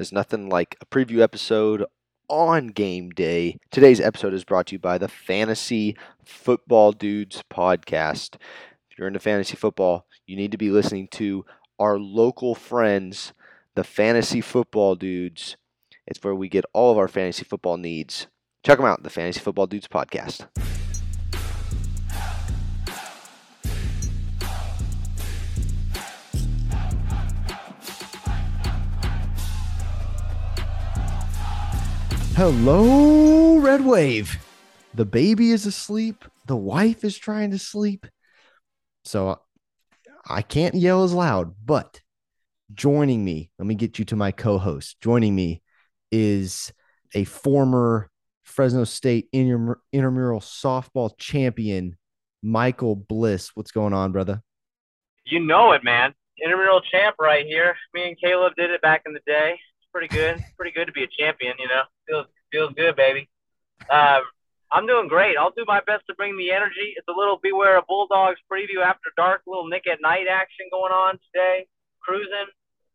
There's nothing like a preview episode on game day. Today's episode is brought to you by the Fantasy Football Dudes podcast. If you're into fantasy football, you need to be listening to our local friends, the Fantasy Football Dudes. It's where we get all of our fantasy football needs. Check them out, the Fantasy Football Dudes podcast. Hello, Red Wave. The baby is asleep. The wife is trying to sleep. So I can't yell as loud, but joining me, let me get you to my co host. Joining me is a former Fresno State intramural softball champion, Michael Bliss. What's going on, brother? You know it, man. Intramural champ right here. Me and Caleb did it back in the day pretty good. pretty good to be a champion, you know. Feels feels good, baby. Um, I'm doing great. I'll do my best to bring the energy. It's a little Beware of Bulldogs preview after dark, little Nick at Night action going on today. Cruising,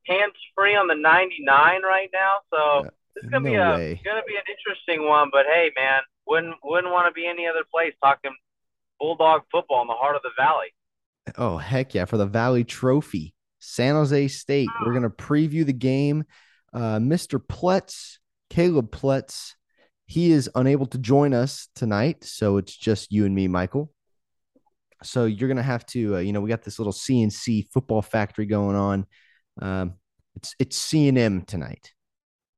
hands free on the 99 right now. So this is gonna no be a way. gonna be an interesting one. But hey, man, wouldn't wouldn't want to be any other place talking Bulldog football in the heart of the Valley. Oh heck yeah! For the Valley Trophy, San Jose State. We're gonna preview the game uh, Mr. Pletz, Caleb Pletz, he is unable to join us tonight. So it's just you and me, Michael. So you're going to have to, uh, you know, we got this little CNC football factory going on. Um, it's it's C and M tonight.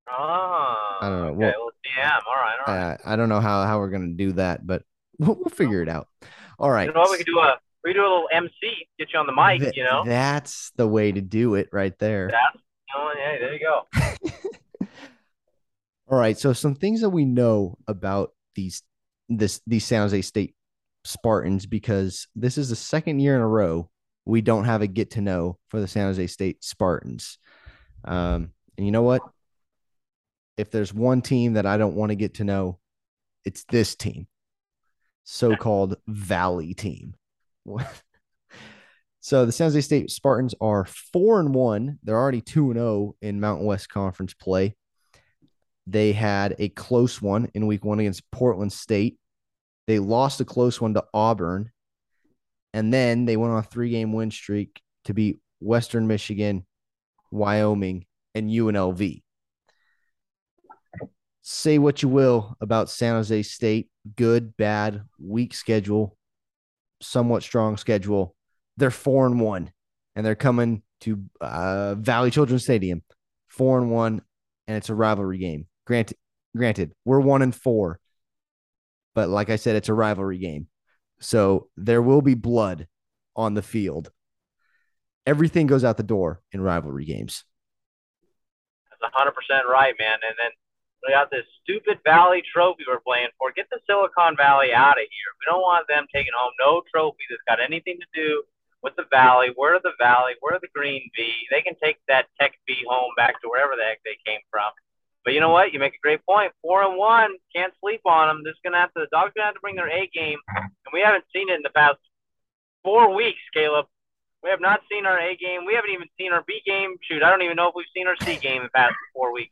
Oh, I don't know. Okay, well, well CM. All right, all right. Uh, I don't know how, how we're going to do that, but we'll, we'll figure it out. All right. You know what? We could do a we do a little MC, get you on the mic. Th- you know, that's the way to do it, right there. That's Yeah, there you go. All right. So some things that we know about these this these San Jose State Spartans because this is the second year in a row we don't have a get to know for the San Jose State Spartans. Um, and you know what? If there's one team that I don't want to get to know, it's this team, so called Valley team. So the San Jose State Spartans are four and one. They're already two and zero oh in Mountain West Conference play. They had a close one in Week One against Portland State. They lost a close one to Auburn, and then they went on a three-game win streak to beat Western Michigan, Wyoming, and UNLV. Say what you will about San Jose State, good, bad, weak schedule, somewhat strong schedule they're four and one, and they're coming to uh, Valley Children's Stadium, four and one, and it's a rivalry game. Granted, granted, we're one and four, but like I said, it's a rivalry game, so there will be blood on the field. Everything goes out the door in rivalry games. That's hundred percent right, man. And then we got this stupid Valley trophy we're playing for. Get the Silicon Valley out of here. We don't want them taking home no trophy that's got anything to do with the Valley. We're the Valley. We're the Green V. They can take that Tech V home back to wherever the heck they came from. But you know what? You make a great point. Four and one, can't sleep on them. This is gonna have to. The dogs gonna have to bring their A game, and we haven't seen it in the past four weeks, Caleb. We have not seen our A game. We haven't even seen our B game. Shoot, I don't even know if we've seen our C game in the past four weeks.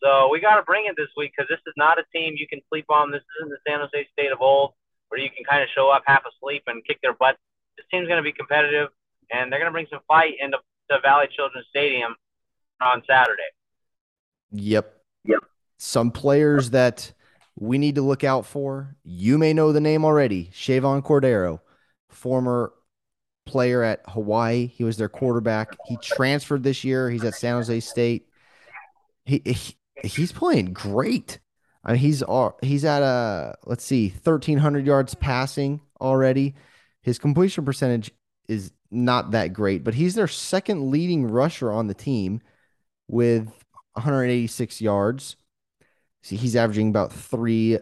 So we got to bring it this week because this is not a team you can sleep on. This isn't the San Jose State of old where you can kind of show up half asleep and kick their butts this team's going to be competitive, and they're going to bring some fight into the Valley Children's Stadium on Saturday. Yep. Yep. Some players that we need to look out for. You may know the name already Chevan Cordeiro, former player at Hawaii. He was their quarterback. He transferred this year. He's at San Jose State. He, he he's playing great. I mean, he's uh, he's at a let's see, thirteen hundred yards passing already. His completion percentage is not that great, but he's their second leading rusher on the team with 186 yards. See, he's averaging about three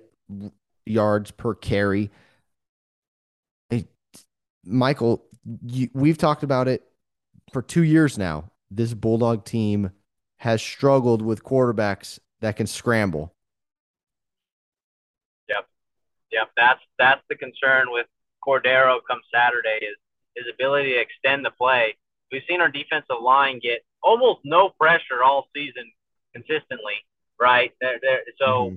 yards per carry. Hey, Michael, you, we've talked about it for two years now. This Bulldog team has struggled with quarterbacks that can scramble. Yep, yep. That's that's the concern with Cordeiro come Saturday is his ability to extend the play. We've seen our defensive line get almost no pressure all season consistently, right? They're, they're, so mm-hmm.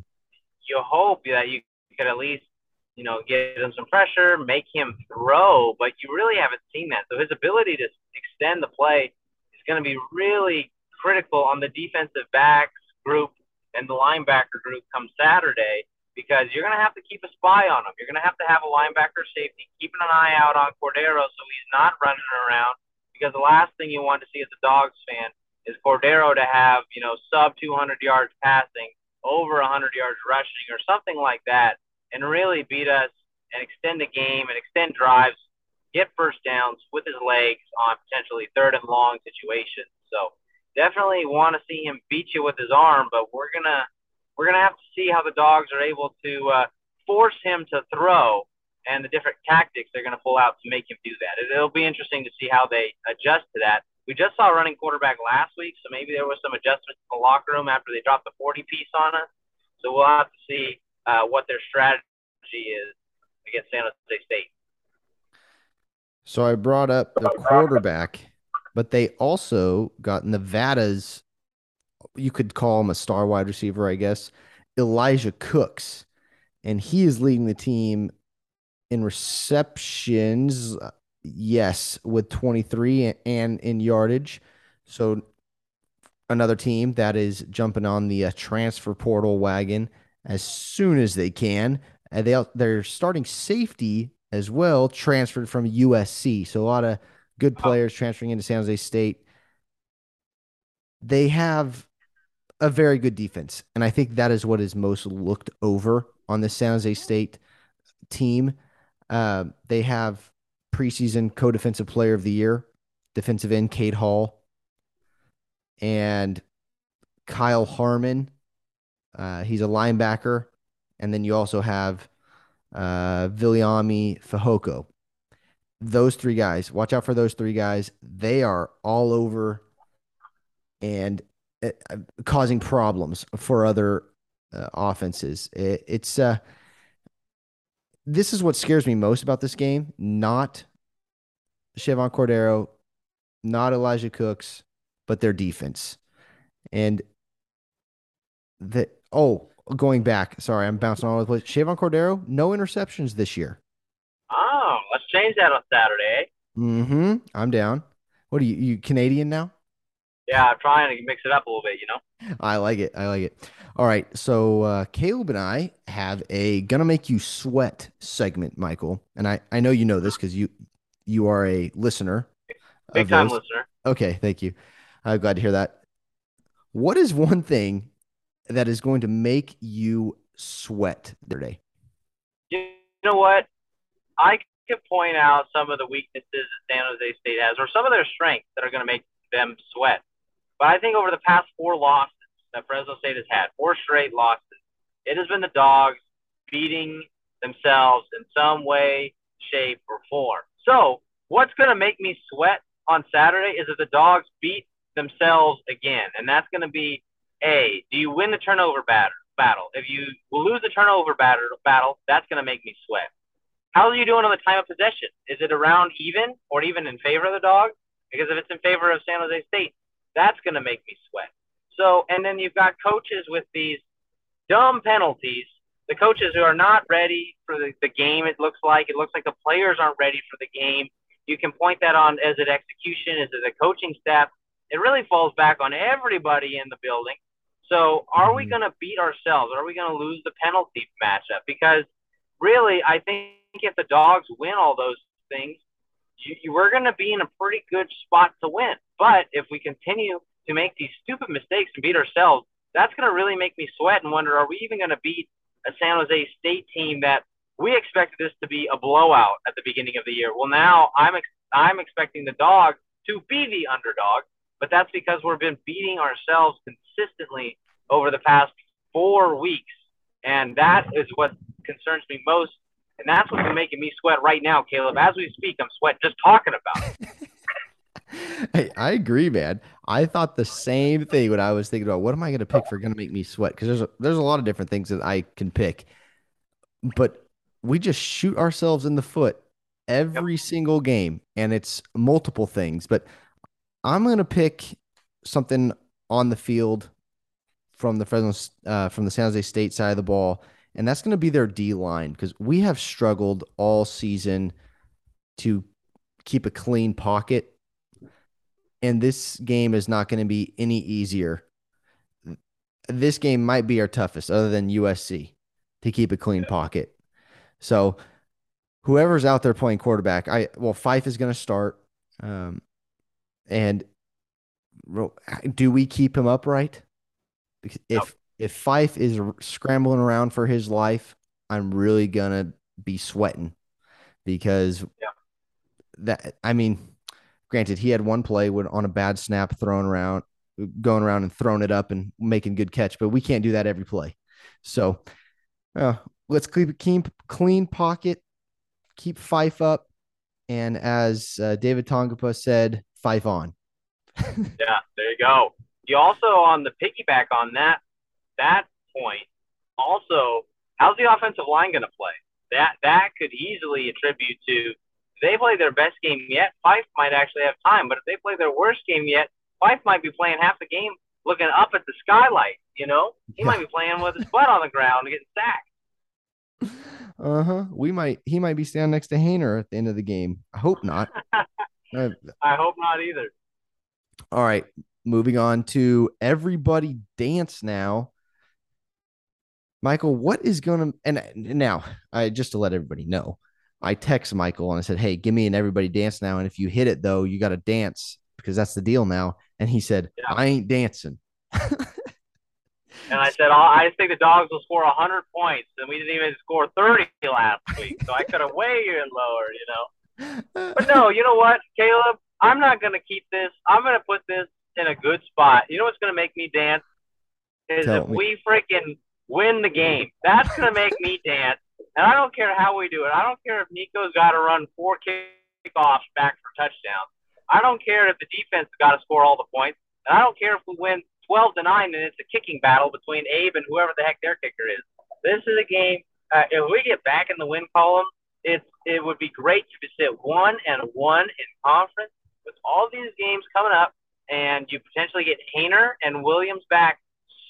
you hope that you could at least, you know, get him some pressure, make him throw, but you really haven't seen that. So his ability to extend the play is going to be really critical on the defensive backs group and the linebacker group come Saturday because you're going to have to keep a spy on him. You're going to have to have a linebacker safety keeping an eye out on Cordeiro so he's not running around because the last thing you want to see as a Dogs fan is Cordeiro to have, you know, sub 200 yards passing, over 100 yards rushing, or something like that, and really beat us and extend the game and extend drives, get first downs with his legs on potentially third and long situations. So definitely want to see him beat you with his arm, but we're gonna we're gonna have to see how the Dogs are able to uh, force him to throw and the different tactics they're going to pull out to make him do that. It, will be interesting to see how they adjust to that. We just saw running quarterback last week, so maybe there was some adjustments in the locker room after they dropped the 40 piece on us. So we'll have to see uh, what their strategy is against San Jose State. So I brought up the quarterback, but they also got Nevada's, you could call him a star wide receiver, I guess, Elijah Cooks. And he is leading the team in receptions, yes, with 23 and in yardage. So another team that is jumping on the uh, transfer portal wagon as soon as they can. And they they're starting safety as well, transferred from USC. So a lot of good players transferring into San Jose State. They have a very good defense, and I think that is what is most looked over on the San Jose State team. Uh, they have preseason co-defensive player of the year, defensive end Cade Hall, and Kyle Harmon. Uh, he's a linebacker, and then you also have uh, Viliami Fehoko. Those three guys, watch out for those three guys. They are all over and causing problems for other uh, offenses. It, it's uh, this is what scares me most about this game. Not Chevan Cordeiro, not Elijah Cooks, but their defense. And the oh, going back, sorry, I'm bouncing all over the place. Chevan Cordeiro, no interceptions this year. Oh, let's change that on Saturday. Mm-hmm. I'm down. What are you, you Canadian now? Yeah, I'm trying to mix it up a little bit, you know? I like it. I like it. All right. So uh, Caleb and I have a gonna make you sweat segment, Michael. And I, I know you know this because you you are a listener. Big time listener. Okay, thank you. I'm glad to hear that. What is one thing that is going to make you sweat today? You know what? I could point out some of the weaknesses that San Jose State has, or some of their strengths that are going to make them sweat. But I think over the past four losses that Fresno State has had, four straight losses, it has been the dogs beating themselves in some way, shape, or form. So, what's going to make me sweat on Saturday is if the dogs beat themselves again. And that's going to be A, do you win the turnover battle? If you lose the turnover battle, that's going to make me sweat. How are you doing on the time of possession? Is it around even or even in favor of the dogs? Because if it's in favor of San Jose State, that's going to make me sweat. So, and then you've got coaches with these dumb penalties. The coaches who are not ready for the, the game, it looks like. It looks like the players aren't ready for the game. You can point that on as it execution, as it a coaching staff? It really falls back on everybody in the building. So, are we mm-hmm. going to beat ourselves? Are we going to lose the penalty matchup? Because really, I think if the dogs win all those things, you, you, we're going to be in a pretty good spot to win. But if we continue to make these stupid mistakes and beat ourselves, that's going to really make me sweat and wonder: Are we even going to beat a San Jose State team that we expected this to be a blowout at the beginning of the year? Well, now I'm ex- I'm expecting the dog to be the underdog, but that's because we've been beating ourselves consistently over the past four weeks, and that is what concerns me most and that's what's making me sweat right now, Caleb. As we speak, I'm sweating just talking about it. hey, I agree, man. I thought the same thing when I was thinking about what am I going to pick for going to make me sweat because there's a, there's a lot of different things that I can pick, but we just shoot ourselves in the foot every yep. single game, and it's multiple things. But I'm going to pick something on the field from the Fresno uh, from the San Jose State side of the ball, and that's going to be their D line because we have struggled all season to keep a clean pocket, and this game is not going to be any easier. This game might be our toughest, other than USC, to keep a clean pocket. So, whoever's out there playing quarterback, I well, Fife is going to start, um, and do we keep him upright? Because If if Fife is scrambling around for his life, I'm really gonna be sweating because yeah. that I mean, granted, he had one play when on a bad snap thrown around, going around and throwing it up and making good catch, but we can't do that every play. So uh, let's keep keep clean pocket, keep Fife up, and as uh, David Tongapa said, Fife on. yeah, there you go. You also on the piggyback on that that point. Also, how's the offensive line going to play? That that could easily attribute to they play their best game yet. Fife might actually have time, but if they play their worst game yet, Fife might be playing half the game looking up at the skylight. You know, he might be playing with his butt on the ground and getting sacked. Uh huh. We might. He might be standing next to Haener at the end of the game. I hope not. uh, I hope not either. All right, moving on to everybody dance now. Michael, what is going to and now I just to let everybody know, I text Michael and I said, "Hey, give me an everybody dance now, and if you hit it though, you got to dance because that's the deal now." And he said, yeah. "I ain't dancing." and I said, "I think the dogs will score hundred points, and we didn't even score thirty last week, so I could have way in lower, you know." But no, you know what, Caleb? I'm not going to keep this. I'm going to put this in a good spot. You know what's going to make me dance? Is Tell if me. we freaking win the game. That's going to make me dance. And I don't care how we do it. I don't care if Nico's got to run four kickoffs back for touchdowns. I don't care if the defense has got to score all the points. And I don't care if we win 12 to 9 and it's a kicking battle between Abe and whoever the heck their kicker is. This is a game. Uh, if we get back in the win column, it's it would be great to sit one and one in conference with all these games coming up, and you potentially get Haener and Williams back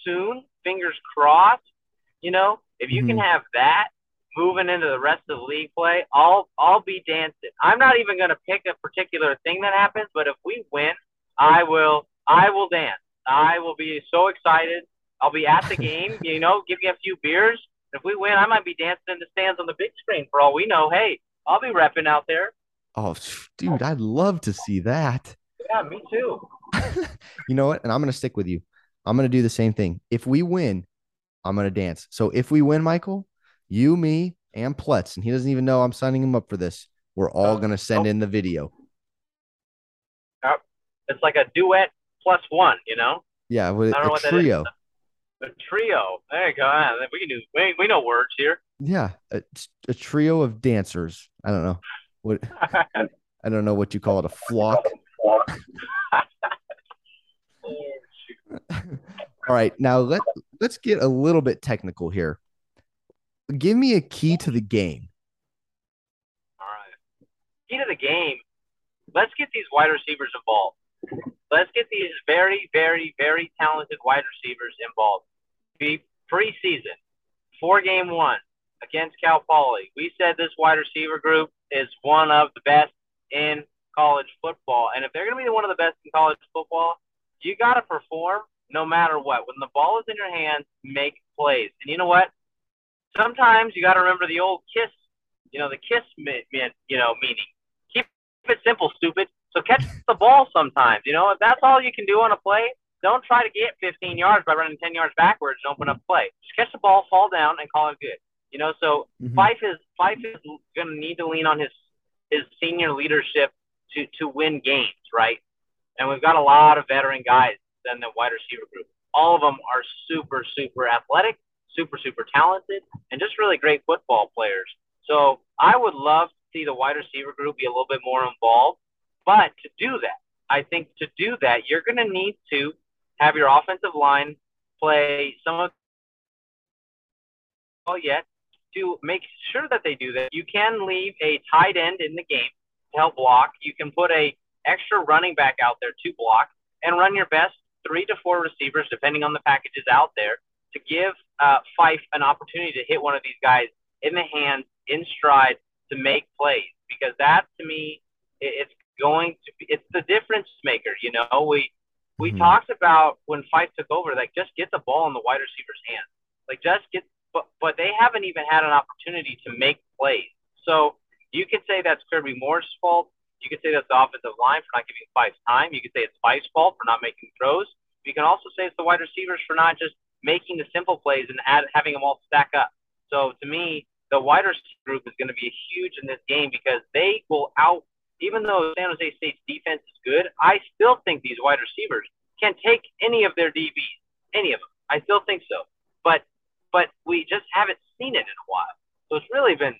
soon. Fingers crossed. You know, if you mm-hmm. can have that moving into the rest of the league play, I'll I'll be dancing. I'm not even going to pick a particular thing that happens, but if we win, I will I will dance. I will be so excited. I'll be at the game. you know, give me a few beers. If we win, I might be dancing in the stands on the big screen for all we know. Hey, I'll be repping out there. Oh, dude, I'd love to see that. Yeah, me too. you know what? And I'm going to stick with you. I'm going to do the same thing. If we win, I'm going to dance. So if we win, Michael, you, me, and Pletz, and he doesn't even know I'm signing him up for this, we're all uh, going to send in the video. It's like a duet plus one, you know? Yeah, with a trio. A trio. There you go. We can do. We, we know words here. Yeah, a, a trio of dancers. I don't know what. I don't know what you call it. A flock. All right, now let let's get a little bit technical here. Give me a key to the game. All right, key to the game. Let's get these wide receivers involved. Let's get these very, very, very talented wide receivers involved. Be preseason, four game one against Cal Poly. We said this wide receiver group is one of the best in college football. And if they're going to be one of the best in college football, you got to perform no matter what. When the ball is in your hands, make plays. And you know what? Sometimes you got to remember the old kiss, you know, the kiss meant, you know, meaning. Keep it simple, stupid. So catch the ball sometimes. You know, if that's all you can do on a play, don't try to get 15 yards by running 10 yards backwards and open up play. Just catch the ball, fall down, and call it good. You know, so mm-hmm. Fife is Fife is going to need to lean on his his senior leadership to to win games, right? And we've got a lot of veteran guys in the wide receiver group. All of them are super super athletic, super super talented, and just really great football players. So I would love to see the wide receiver group be a little bit more involved. But to do that, I think to do that, you're going to need to have your offensive line play some of oh, well yet to make sure that they do that. You can leave a tight end in the game to help block. You can put a extra running back out there to block and run your best three to four receivers, depending on the packages out there, to give uh, Fife an opportunity to hit one of these guys in the hands, in stride, to make plays. Because that, to me, it's going to be it's the difference maker. You know, we we mm-hmm. talked about when Fife took over, like just get the ball in the wide receiver's hands, like just get. But but they haven't even had an opportunity to make plays. So you could say that's Kirby Moore's fault. You could say that's the offensive line for not giving Fife time. You could say it's Fife's fault for not making throws. You can also say it's the wide receivers for not just making the simple plays and add, having them all stack up. So to me, the wide receiver group is going to be huge in this game because they will out. Even though San Jose State's defense is good, I still think these wide receivers can take any of their DBs, any of them. I still think so. But but we just haven't seen it in a while. So it's really been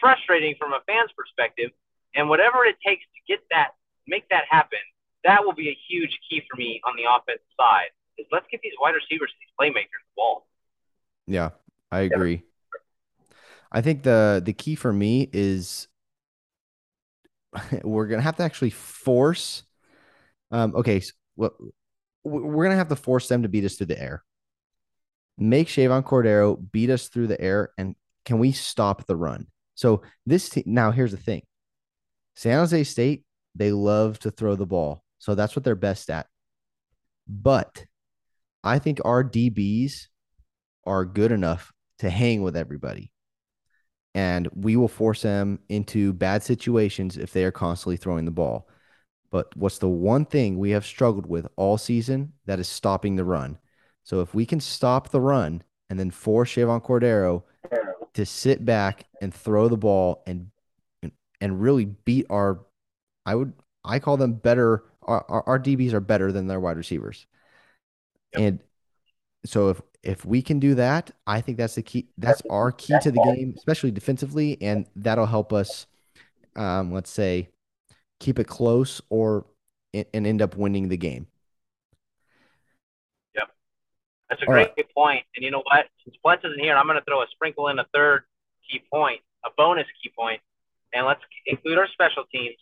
frustrating from a fan's perspective. And whatever it takes to get that, make that happen, that will be a huge key for me on the offensive side. Is let's get these wide receivers, these playmakers, the ball. Yeah, I agree. I think the the key for me is we're gonna have to actually force. Um, okay, so what we're gonna have to force them to beat us through the air. Make Chevan Cordeiro beat us through the air, and can we stop the run? So this team now here's the thing. San Jose State, they love to throw the ball. So that's what they're best at. But I think our DBs are good enough to hang with everybody. And we will force them into bad situations if they are constantly throwing the ball. But what's the one thing we have struggled with all season? That is stopping the run. So if we can stop the run and then force Chevan Cordeiro to sit back and throw the ball and and really beat our I would I call them better our, our, our DBs are better than their wide receivers. Yep. And so if if we can do that, I think that's the key. That's our key to the game, especially defensively, and that'll help us. Um, let's say, keep it close or and end up winning the game. Yep, that's a All great right. point. And you know what? Since Pletz isn't here, I'm going to throw a sprinkle in a third key point, a bonus key point, and let's include our special teams.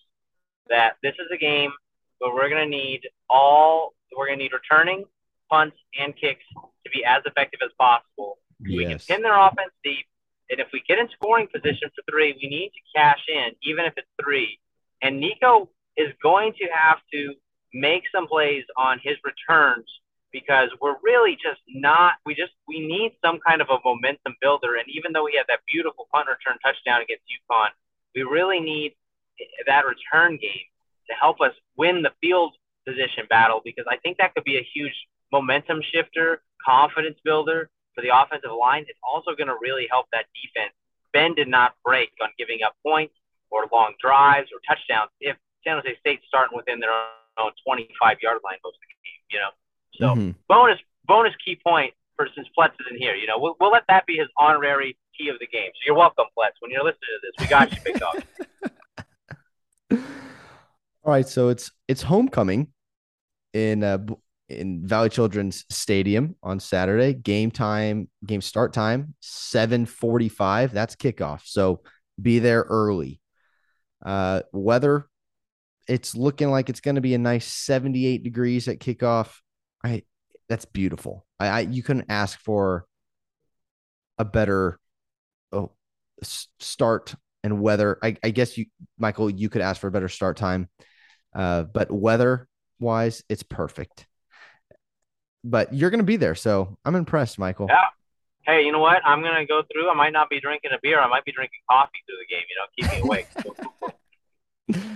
That this is a game where we're going to need all. We're going to need returning punts and kicks to be as effective as possible. Yes. We can pin their offense deep, and if we get in scoring position for three, we need to cash in, even if it's three. And Nico is going to have to make some plays on his returns because we're really just not. We just we need some kind of a momentum builder. And even though we had that beautiful punt return touchdown against UConn, we really need that return game to help us win the field position battle because I think that could be a huge momentum shifter, confidence builder for the offensive line. It's also going to really help that defense bend and not break on giving up points or long drives or touchdowns if San Jose State's starting within their own 25 yard line most of the game, you know. So mm-hmm. bonus bonus key point for since Pletz isn't here. You know, we'll, we'll let that be his honorary key of the game. So you're welcome, Pletz. When you're listening to this, we got you, big dog. All right, so it's it's homecoming in uh, in Valley Children's Stadium on Saturday. Game time, game start time, 7:45. That's kickoff. So be there early. Uh, weather, it's looking like it's going to be a nice 78 degrees at kickoff. I that's beautiful. I, I you couldn't ask for a better oh start and weather. I, I guess you, Michael, you could ask for a better start time. Uh, but weather wise, it's perfect but you're going to be there. So I'm impressed, Michael. Yeah. Hey, you know what? I'm going to go through. I might not be drinking a beer. I might be drinking coffee through the game, you know, keep me awake.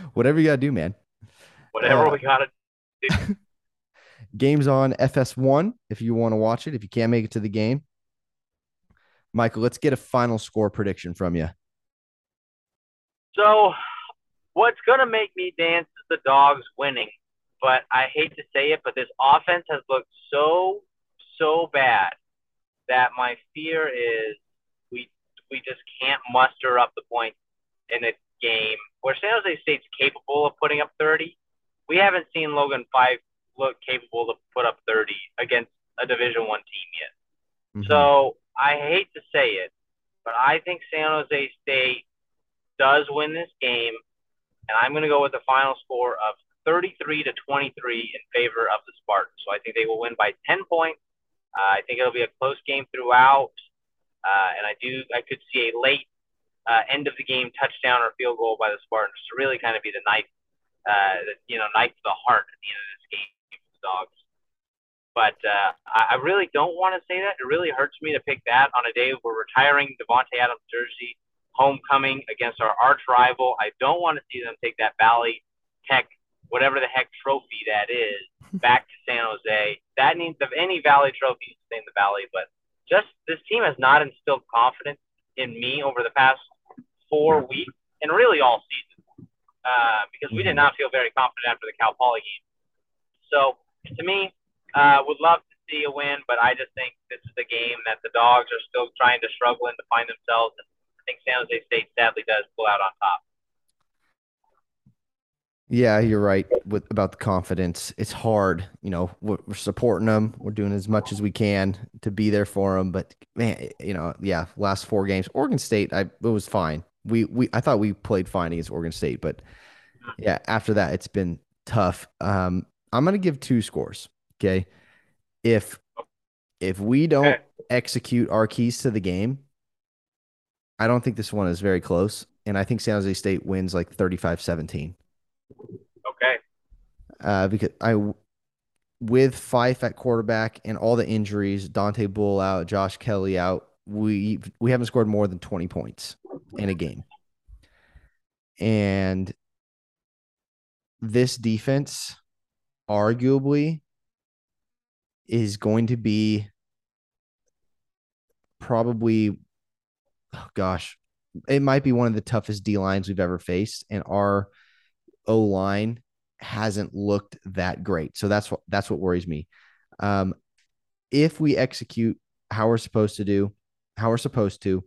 Whatever you got to do, man. Whatever uh, we got to do. Game's on FS1 if you want to watch it. If you can't make it to the game, Michael, let's get a final score prediction from you. So, what's going to make me dance is the dogs winning but I hate to say it, but this offense has looked so so bad that my fear is we we just can't muster up the points in a game where San Jose State's capable of putting up 30. We haven't seen Logan Fife look capable to put up 30 against a Division One team yet. Mm-hmm. So I hate to say it, but I think San Jose State does win this game, and I'm going to go with the final score of 33 to 23 in favor of the Spartans. So I think they will win by 10 points. Uh, I think it'll be a close game throughout, uh, and I do I could see a late uh, end of the game touchdown or field goal by the Spartans to really kind of be the knife, uh, you know, knife to the heart at the end of this game for the Dogs. But uh, I, I really don't want to say that. It really hurts me to pick that on a day we're retiring Davante Adams jersey, homecoming against our arch rival. I don't want to see them take that Valley Tech, whatever the heck trophy that is, back to San Jose. That needs of any Valley trophy to stay in the Valley, but just this team has not instilled confidence in me over the past four weeks and really all season uh, because we did not feel very confident after the Cal Poly game. So to me, uh, would love to see a win, but I just think this is a game that the Dogs are still trying to struggle and to find themselves. And I think San Jose State sadly does pull out on top. Yeah, you're right with about the confidence. It's hard, you know. We're, we're, supporting them. We're doing as much as we can to be there for them. But man, you know, yeah, last four games, Oregon State, I it was fine. We we I thought we played fine against Oregon State, but yeah, after that, it's been tough. Um, I'm gonna give two scores. Okay, if if we don't execute our keys to the game, I don't think this one is very close, and I think San Jose State wins like 35-17. Okay. Uh, because I, with Fife at quarterback and all the injuries, Dante Bull out, Josh Kelly out, we we haven't scored more than twenty points in a game, and this defense, arguably, is going to be probably, oh gosh, it might be one of the toughest D lines we've ever faced, and our O line hasn't looked that great. So that's what that's what worries me. Um, if we execute how we're supposed to do, how we're supposed to,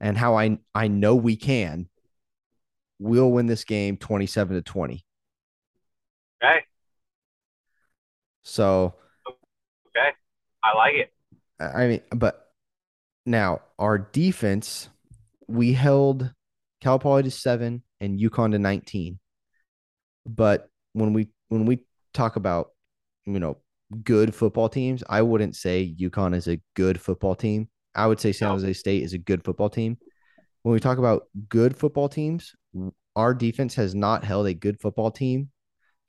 and how I I know we can, we'll win this game 27 to 20. Okay. So Okay. I like it. I mean, but now our defense, we held Cal Poly to seven and UConn to 19. But when we when we talk about you know good football teams, I wouldn't say UConn is a good football team. I would say San Jose State is a good football team. When we talk about good football teams, our defense has not held a good football team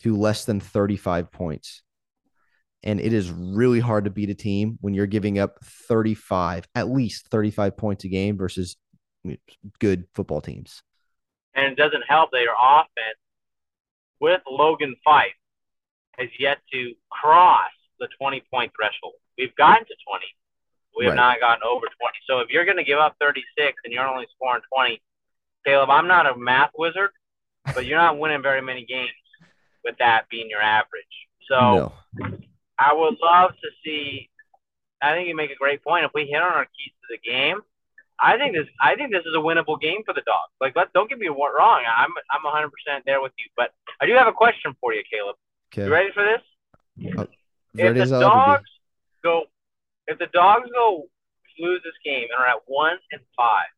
to less than 35 points. And it is really hard to beat a team when you're giving up 35, at least 35 points a game versus good football teams and it doesn't help that your offense with Logan Fife has yet to cross the 20 point threshold. We've gotten to 20. We have right. not gotten over 20. So if you're going to give up 36 and you're only scoring 20, Caleb, I'm not a math wizard, but you're not winning very many games with that being your average. So no. I would love to see. I think you make a great point. If we hit on our keys to the game, I think this I think this is a winnable game for the Dogs. Like, let don't get me wrong. I'm I'm 100 percent there with you, but I do have a question for you, Caleb. Okay. You ready for this? Uh, if the Dogs go, if the Dogs go lose this game and are at one and five,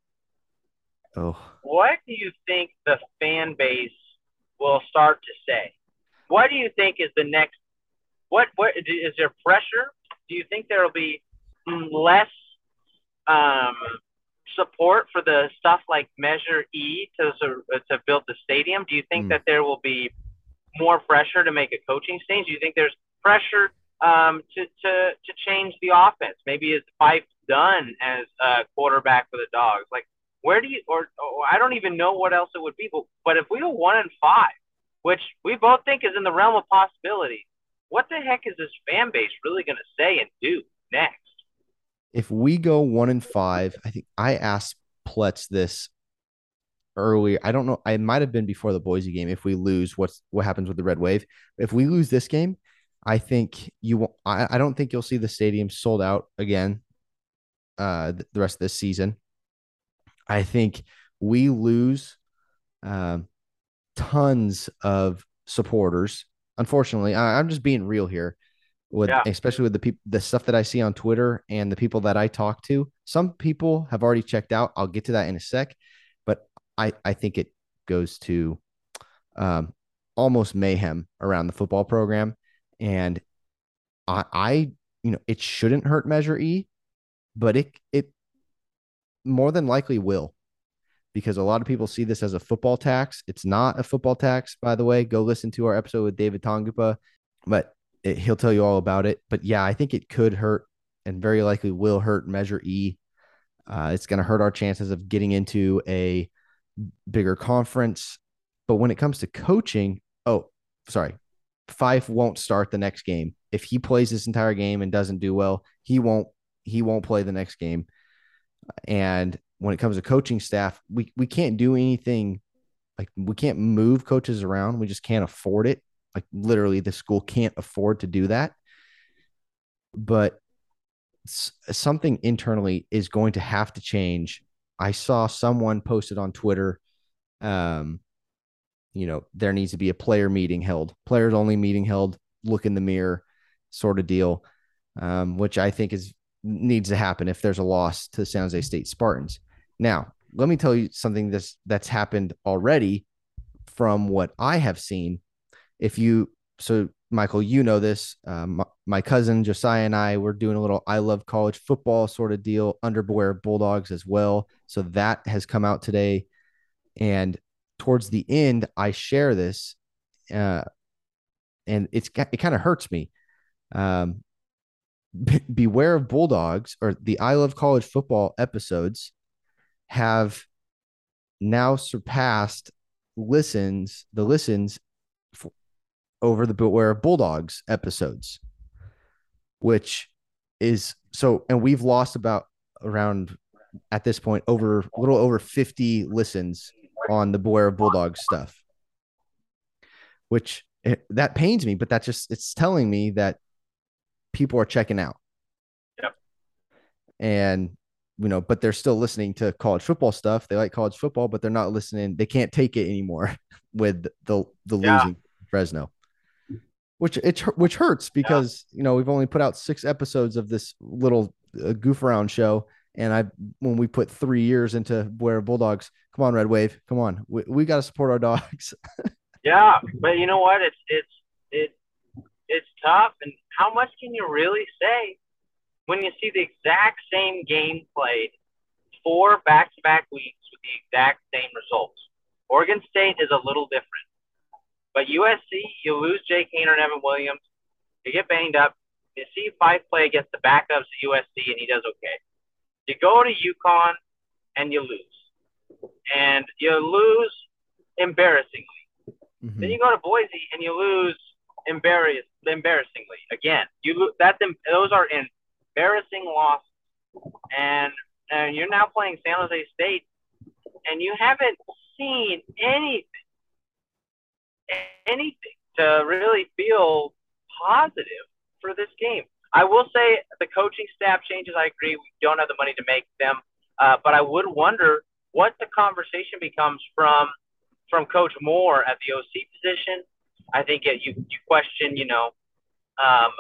oh, what do you think the fan base will start to say? What do you think is the next? What what is there pressure? Do you think there will be less um, support for the stuff like Measure E to to build the stadium? Do you think mm. that there will be more pressure to make a coaching change? Do you think there's pressure um, to, to to change the offense? Maybe is Fife done as a quarterback for the Dogs? Like, where do you or, or I don't even know what else it would be. But, but if we go one and five, which we both think is in the realm of possibility, what the heck is this fan base really going to say and do next? if we go one and five, I think I asked Pletz this earlier. I don't know. I might have been before the Boise game. If we lose, what's what happens with the Red Wave? If we lose this game, I think you won't. I, I don't think you'll see the stadium sold out again. Uh, the rest of this season. I think we lose um, tons of supporters. Unfortunately, I, I'm just being real here with yeah. especially with the people the stuff that I see on Twitter and the people that I talk to. Some people have already checked out. I'll get to that in a sec, but I I think it goes to um almost mayhem around the football program. And I, I, you know, it shouldn't hurt Measure E, but it, it more than likely will because a lot of people see this as a football tax. It's not a football tax, by the way. Go listen to our episode with David Tongupa, but it, he'll tell you all about it. But yeah, I think it could hurt and very likely will hurt Measure E. Uh, it's going to hurt our chances of getting into a bigger conference. But when it comes to coaching, oh, sorry, Fife won't start the next game. If he plays this entire game and doesn't do well, he won't he won't play the next game. And when it comes to coaching staff, we we can't do anything like we can't move coaches around. We just can't afford it. Like literally the school can't afford to do that. But something internally is going to have to change. I saw someone posted on Twitter um you know, there needs to be a player meeting held, players only meeting held, look in the mirror sort of deal, um, which I think is needs to happen if there's a loss to the San Jose State Spartans. Now, let me tell you something that's that's happened already from what I have seen. If you so Michael, you know this. Um, my, my, cousin Josiah and I were doing a little I love college football sort of deal under Bulldogs as well. So that has come out today. And towards the end, I share this, uh, and it's it kind of hurts me. Um, beware of bulldogs or the I love college football episodes have now surpassed listens the listens for, over the beware of bulldogs episodes, which is so, and we've lost about around at this point over a little over 50 listens on the Beware of Bulldogs stuff, which it, that pains me, but that just it's telling me that people are checking out. Yep. And you know, but they're still listening to college football stuff. They like college football, but they're not listening. They can't take it anymore with the the yeah. losing Fresno, which it which hurts because yeah. you know we've only put out six episodes of this little uh, goof around show, and I when we put three years into where Bulldogs, come on, Red Wave, come on, we, we got to support our dogs. yeah, but you know what? It's it's it it's tough, and how much can you really say when you see the exact same game played four back-to-back weeks with the exact same results? Oregon State is a little different, but USC, you lose Jake Haener and Evan Williams, you get banged up. You see Fife play against the backups at USC, and he does okay. You go to UConn and you lose, and you lose embarrassingly. Mm-hmm. Then you go to Boise and you lose embarrass embarrassingly again. You that's those are embarrassing losses, and and you're now playing San Jose State, and you haven't seen anything anything to really feel positive for this game. I will say the coaching staff changes. I agree. We don't have the money to make them, uh, but I would wonder what the conversation becomes from from Coach Moore at the OC position. I think it, you you question, you know, um,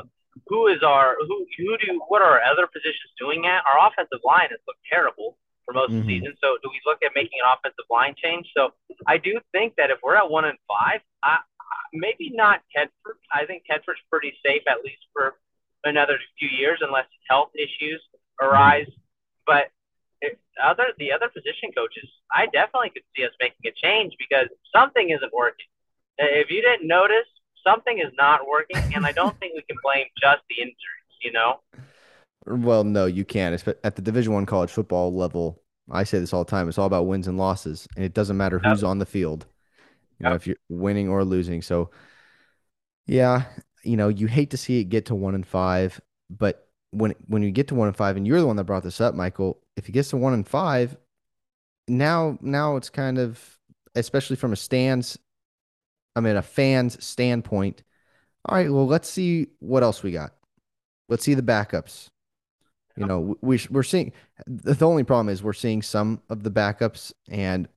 who is our who who do what are our other positions doing at? Our offensive line has looked terrible for most mm-hmm. of the mm-hmm. season. So do we look at making an offensive line change? So I do think that if we're at one and five, I, maybe not Tedford. I think Tedford's pretty safe at least for another few years unless health issues arise. But if other the other position coaches, I definitely could see us making a change because something isn't working. If you didn't notice, something is not working, and I don't think we can blame just the injuries. You know. Well, no, you can't. At the Division One college football level, I say this all the time. It's all about wins and losses, and it doesn't matter who's yep. on the field. You know, if you're winning or losing. So, yeah, you know, you hate to see it get to one and five, but when when you get to one and five, and you're the one that brought this up, Michael, if it gets to one and five, now now it's kind of especially from a stands, I mean a fan's standpoint. All right, well, let's see what else we got. Let's see the backups. You know, we we're seeing the only problem is we're seeing some of the backups, and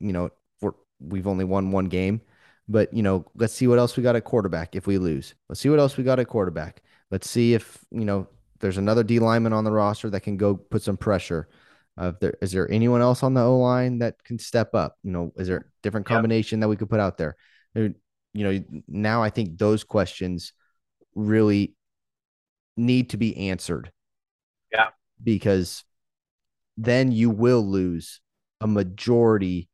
you know, we're we've only won one game. But you know, let's see what else we got at quarterback if we lose. Let's see what else we got at quarterback. Let's see if you know there's another D lineman on the roster that can go put some pressure. Uh, there, is there anyone else on the O line that can step up? You know, is there a different combination yep. that we could put out there? You know, now I think those questions really need to be answered. Yeah. Because then you will lose a majority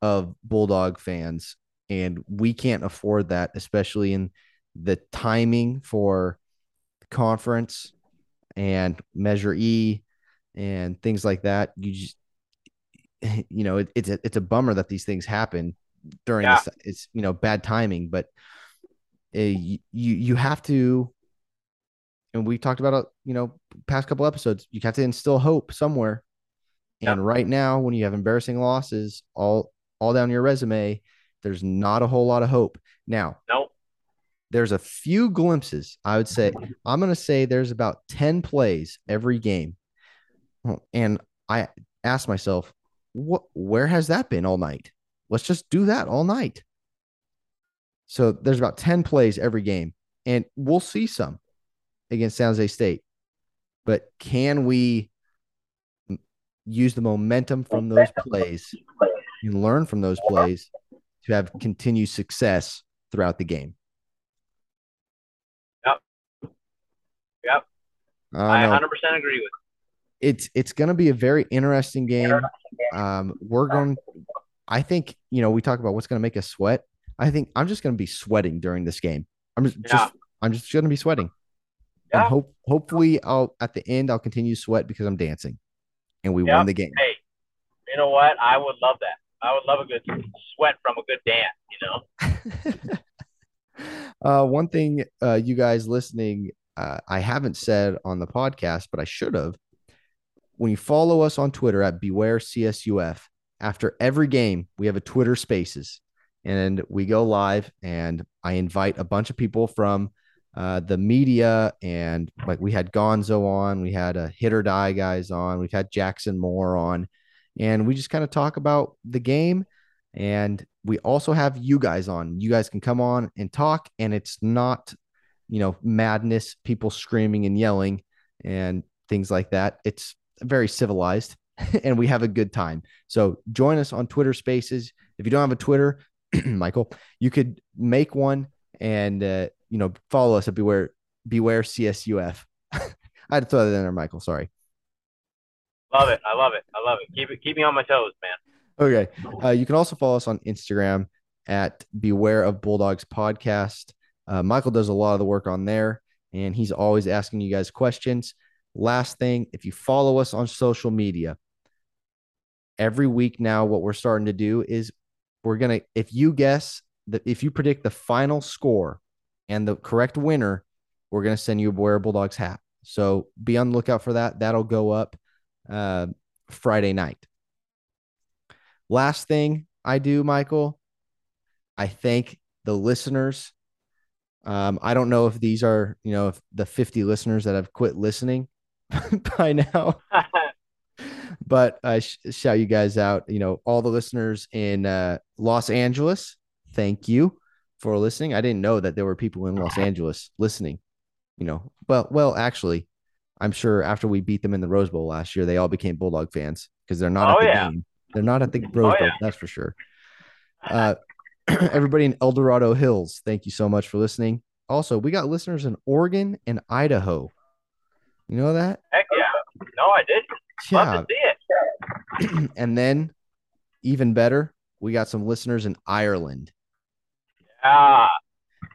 of Bulldog fans. And we can't afford that, especially in the timing for the conference and Measure E and things like that. You just, you know, it, it's a, it's a bummer that these things happen during yeah. this. It's you know bad timing, but uh, you you have to. And we talked about, you know, past couple episodes. You have to instill hope somewhere. And right now, when you have embarrassing losses all all down your resume, there's not a whole lot of hope. Now, nope. there's a few glimpses. I would say I'm going to say there's about 10 plays every game. And I asked myself, what where has that been all night? Let's just do that all night. So there's about 10 plays every game, and we'll see some against San Jose State. But can we use the momentum from those plays and learn from those plays to have continued success throughout the game. Yep. Yep. I, 100% agree with. It's it's going to be a very interesting game. Um, we're going. I think you know we talk about what's going to make us sweat. I think I'm just going to be sweating during this game. I'm just, yeah. just I'm just going to be sweating. Yeah. And hope hopefully I'll at the end I'll continue to sweat because I'm dancing, and we yep. won the game. Hey, you know what? I would love that. I would love a good sweat from a good dance, you know? uh, one thing, uh, you guys listening, uh, I haven't said on the podcast, but I should have. When you follow us on Twitter at Beware CSUF, after every game, we have a Twitter Spaces, and we go live, and I invite a bunch of people from uh, the media, and like we had Gonzo on, we had a Hit or Die guys on, we've had Jackson Moore on, and we just kind of talk about the game. And we also have you guys on. You guys can come on and talk, and it's not, you know, madness, people screaming and yelling and things like that. It's very civilized and we have a good time. So join us on Twitter Spaces. If you don't have a Twitter, Michael, you could make one and uh, you know follow us at Beware Beware CSUF. I had to throw that in there, Michael. Sorry. Love it. I love it. I love it. Keep it. Keep me on my toes, man. Okay. Uh, you can also follow us on Instagram at Beware of Bulldogs Podcast. Uh, Michael does a lot of the work on there, and he's always asking you guys questions. Last thing, if you follow us on social media, every week now, what we're starting to do is we're gonna. If you guess that, if you predict the final score and the correct winner, we're gonna send you a Beware Bulldogs hat. So be on the lookout for that. That'll go up uh, Friday night. Last thing I do, Michael, I thank the listeners. Um, I don't know if these are, you know, if the 50 listeners that have quit listening by now, but I sh- shout you guys out. You know, all the listeners in uh, Los Angeles, thank you for listening. I didn't know that there were people in Los Angeles listening. You know, well, well, actually, I'm sure after we beat them in the Rose Bowl last year, they all became Bulldog fans because they're not oh, at the yeah. game. They're not at the Rose oh, Bowl, yeah. that's for sure. Uh, everybody in El Dorado Hills, thank you so much for listening. Also, we got listeners in Oregon and Idaho. You know that? Heck yeah. No, I did. Yeah. Love to see it. and then, even better, we got some listeners in Ireland. Yeah.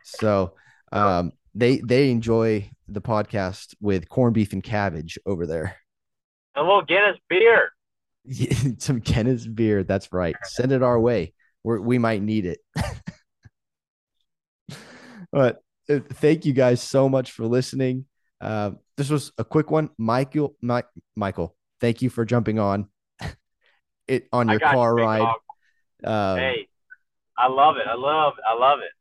So, um, they they enjoy the podcast with corned beef and cabbage over there. A little Guinness beer. Some Guinness beer. That's right. Send it our way. we we might need it. but uh, thank you guys so much for listening. Uh, this was a quick one. Michael, Michael, thank you for jumping on it on your car you, ride. Um, hey, I love it. I love, I love it.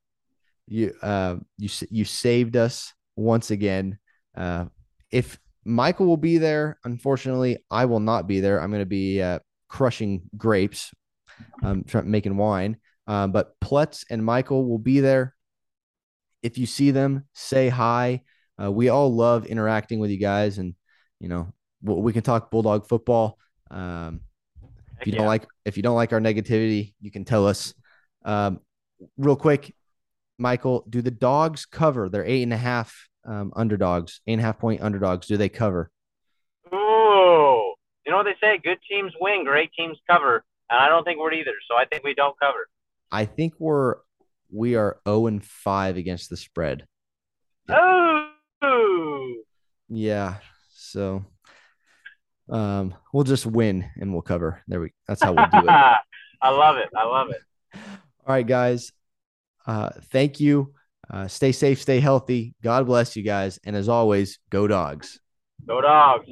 You, uh, you, you saved us once again. Uh, if Michael will be there, unfortunately, I will not be there. I'm going to be uh, crushing grapes, um, making wine. Um, but Pletz and Michael will be there. If you see them, say hi. Uh, we all love interacting with you guys, and you know we can talk bulldog football. Um, if you yeah. don't like if you don't like our negativity, you can tell us. Um, real quick, Michael, do the dogs cover? They're eight and a half um, underdogs, eight and a half point underdogs. Do they cover? Ooh, you know what they say? Good teams win, great teams cover, and I don't think we're either. So I think we don't cover. I think we're we are zero and five against the spread. Oh, Yeah, so um, we'll just win and we'll cover. There we. That's how we'll do it. I love it. I love it. All right, guys. Uh, thank you. Uh, stay safe, stay healthy. God bless you guys. And as always, go dogs. Go dogs.